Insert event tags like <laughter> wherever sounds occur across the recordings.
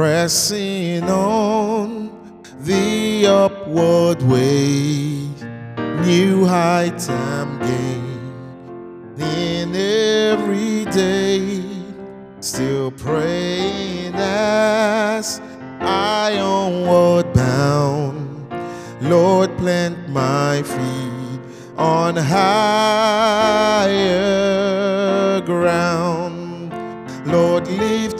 Pressing on the upward way, new heights I'm gaining every day, still praying as I onward bound. Lord, plant my feet on higher ground. Lord, lift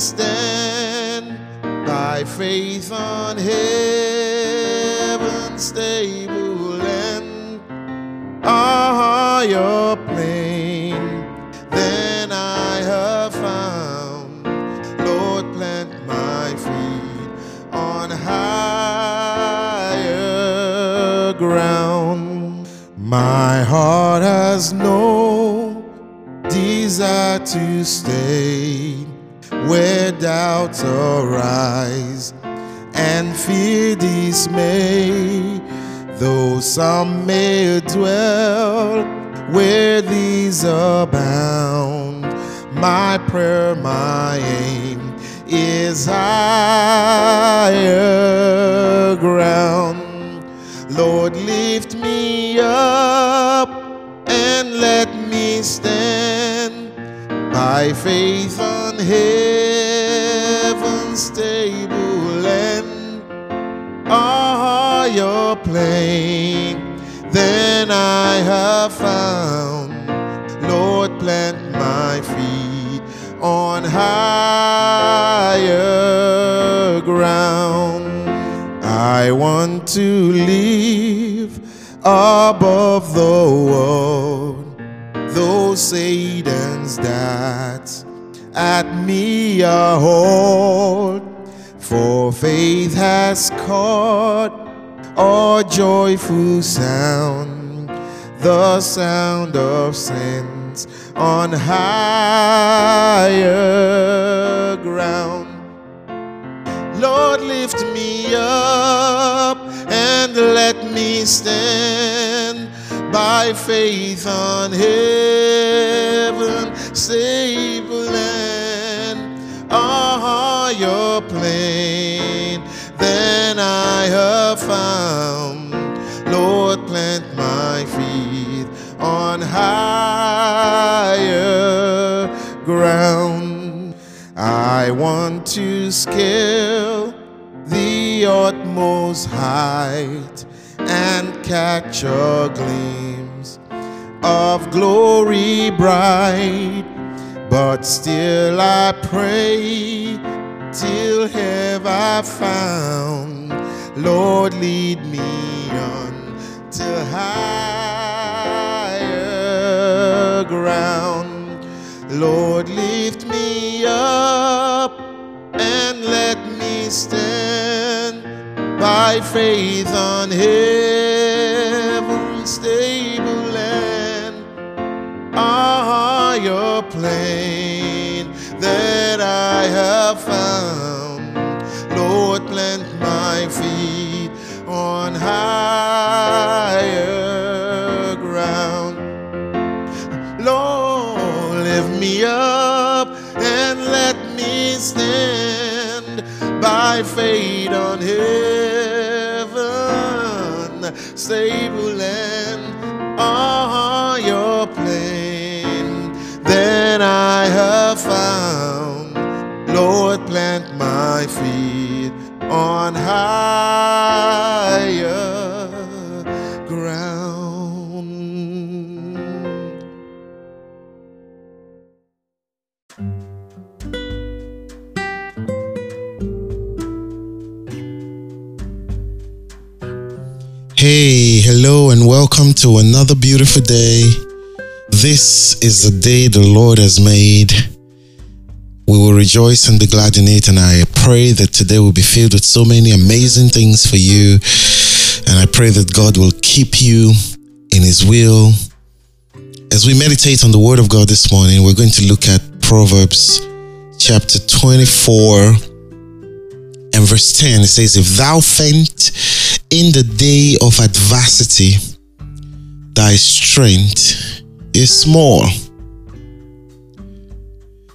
stand by faith on heaven's stable and a higher plane than I have found. Lord, plant my feet on higher ground. My heart has no desire to stay doubts arise and fear dismay. Though some may dwell where these abound, my prayer, my aim is higher ground. Lord, lift me up and let me stand by faith on heaven's than I have found. Lord, plant my feet on higher ground. I want to live above the world, those Satan's darts at me are hold. For faith has caught a joyful sound, the sound of sense on higher ground. Lord, lift me up and let me stand by faith on heaven, stable land, a higher plane than I have found. Lord, plant my feet on higher ground. I want to scale the utmost height and catch a glimpse of glory bright. But still I pray till have I found. Lord, lead me on to higher ground. Lord, lift me up and let me stand by faith on heaven's faith on heaven, stable Hey, hello, and welcome to another beautiful day. This is the day the Lord has made. We will rejoice and be glad in it. And I pray that today will be filled with so many amazing things for you. And I pray that God will keep you in His will. As we meditate on the Word of God this morning, we're going to look at Proverbs chapter 24 and verse 10. It says, If thou faint in the day of adversity, thy strength is small.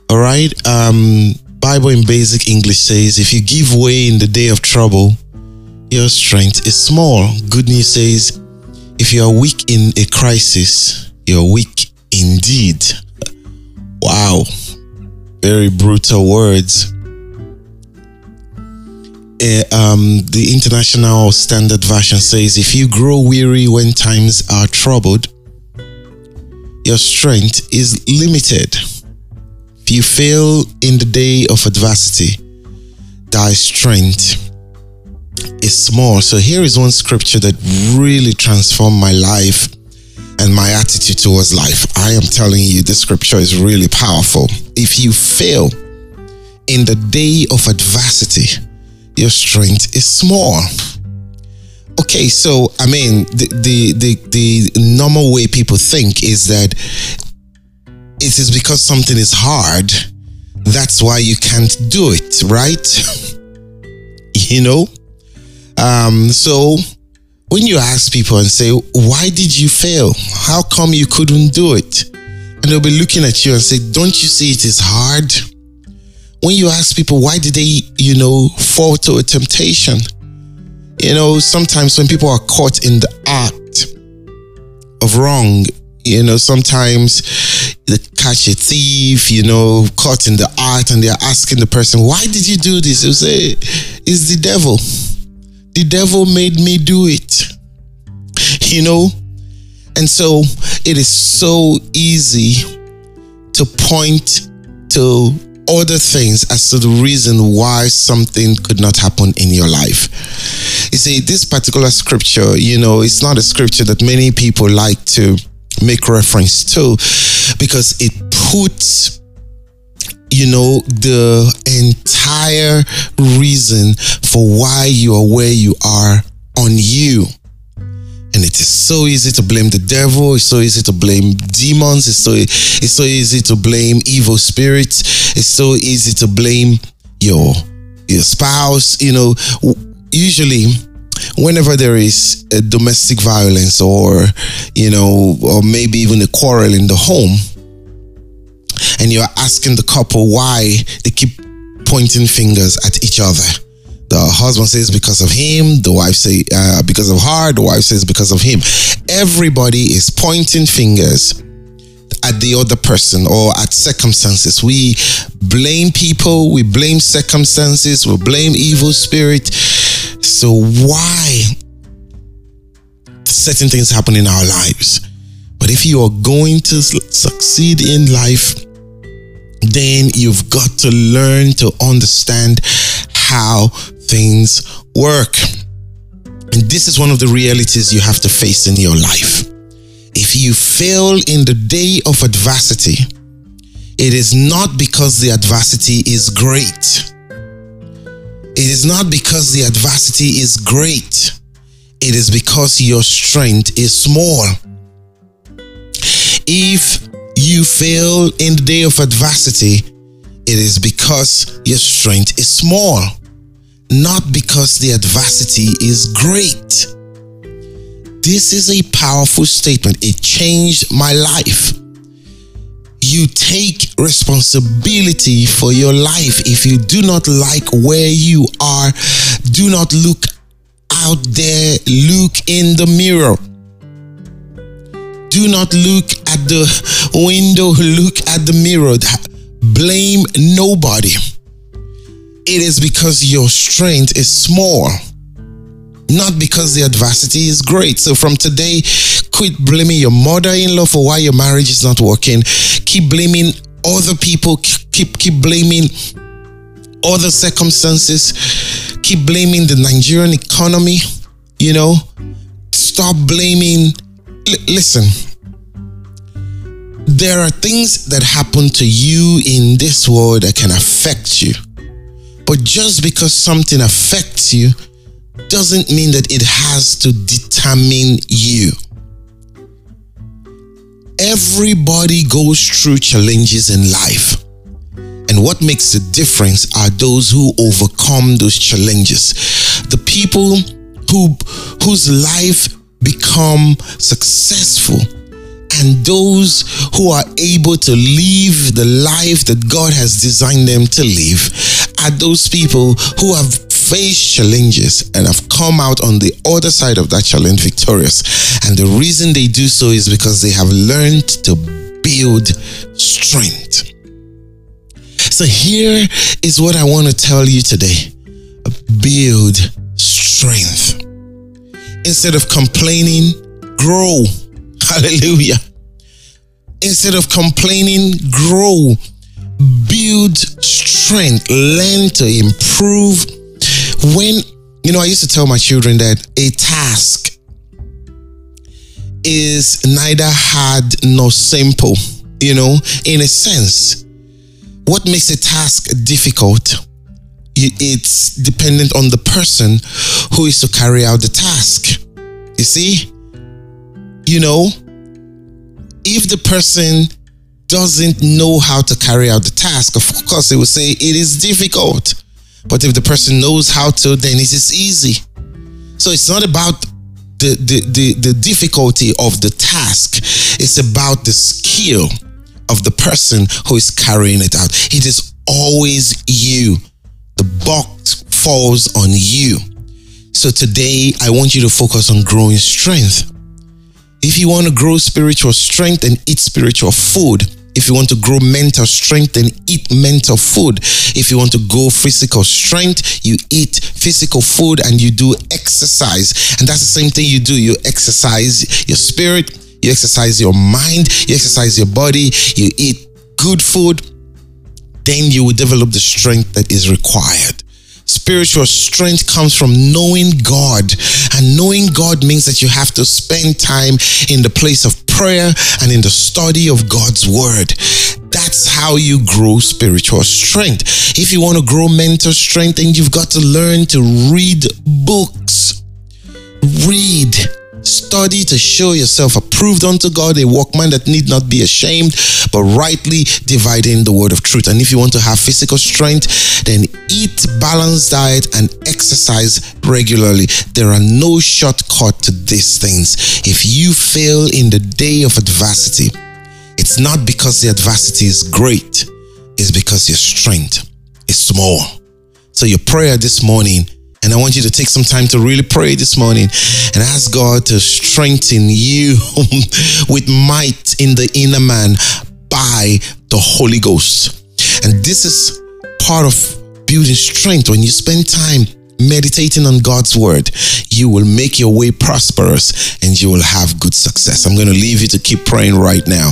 All right. Um, Bible in basic English says, if you give way in the day of trouble, your strength is small. Good news says, if you are weak in a crisis, you're weak indeed. Wow. Very brutal words uh, um, the International Standard Version says, If you grow weary when times are troubled, your strength is limited. If you fail in the day of adversity, thy strength is small. So here is one scripture that really transformed my life and my attitude towards life. I am telling you, this scripture is really powerful. If you fail in the day of adversity, your strength is small. Okay, so I mean, the, the the the normal way people think is that it is because something is hard, that's why you can't do it, right? <laughs> you know, um, so when you ask people and say, "Why did you fail? How come you couldn't do it?" and they'll be looking at you and say, "Don't you see it is hard?" When you ask people why did they, you know, fall to a temptation, you know, sometimes when people are caught in the act of wrong, you know, sometimes they catch a thief, you know, caught in the act, and they're asking the person, why did you do this? They'll say, it's the devil. The devil made me do it. You know? And so it is so easy to point to other things as to the reason why something could not happen in your life. You see, this particular scripture, you know, it's not a scripture that many people like to make reference to because it puts you know the entire reason for why you are where you are on you and it is so easy to blame the devil. It's so easy to blame demons. It's so it's so easy to blame evil spirits. It's so easy to blame your your spouse. You know, usually whenever there is a domestic violence or you know or maybe even a quarrel in the home and you're asking the couple why they keep pointing fingers at each other the husband says because of him. The wife say uh, because of her. The wife says because of him. Everybody is pointing fingers at the other person or at circumstances. We blame people. We blame circumstances. We blame evil spirit. So why certain things happen in our lives? But if you are going to succeed in life, then you've got to learn to understand how things work. And this is one of the realities you have to face in your life. If you fail in the day of adversity, it is not because the adversity is great. It is not because the adversity is great. It is because your strength is small. If you fail in the day of adversity, it is because your strength is small not because the adversity is great. This is a powerful statement. It changed my life. You take responsibility for your life. If you do not like where you are, do not look out there, look in the mirror. Do not look at the window, look at the mirror. Blame nobody it is because your strength is small, not because the adversity is great. So from today, quit blaming your mother in law for why your marriage is not working. Keep blaming other people, keep, keep blaming other circumstances, keep blaming the Nigerian economy, you know. stop blaming. L- listen, there are things that happen to you in this world that can affect you. But just because something affects you doesn't mean that it has to determine you. Everybody goes through challenges in life. And what makes the difference are those who overcome those challenges. The people who whose life become successful and those who are able to live the life that God has designed them to live are those people who have faced challenges and have come out on the other side of that challenge victorious. And the reason they do so is because they have learned to build strength. So here is what I want to tell you today build strength. Instead of complaining, grow. <laughs> Hallelujah. Instead of complaining, grow. Build strength. Learn to improve. When, you know, I used to tell my children that a task is neither hard nor simple, you know, in a sense. What makes a task difficult? It's dependent on the person who is to carry out the task. You see? You know, if the person doesn't know how to carry out the task, of course, they will say it is difficult. But if the person knows how to, then it is easy. So it's not about the, the, the, the difficulty of the task, it's about the skill of the person who is carrying it out. It is always you. The box falls on you. So today, I want you to focus on growing strength. If you want to grow spiritual strength and eat spiritual food, if you want to grow mental strength and eat mental food, if you want to grow physical strength, you eat physical food and you do exercise. And that's the same thing you do. You exercise your spirit, you exercise your mind, you exercise your body, you eat good food, then you will develop the strength that is required. Spiritual strength comes from knowing God. And knowing God means that you have to spend time in the place of prayer and in the study of God's word. That's how you grow spiritual strength. If you want to grow mental strength, then you've got to learn to read books. Read Study to show yourself approved unto God, a workman that need not be ashamed, but rightly dividing the word of truth. And if you want to have physical strength, then eat balanced diet and exercise regularly. There are no shortcut to these things. If you fail in the day of adversity, it's not because the adversity is great, it's because your strength is small. So your prayer this morning and I want you to take some time to really pray this morning and ask God to strengthen you <laughs> with might in the inner man by the Holy Ghost. And this is part of building strength when you spend time meditating on God's word, you will make your way prosperous and you will have good success. I'm going to leave you to keep praying right now.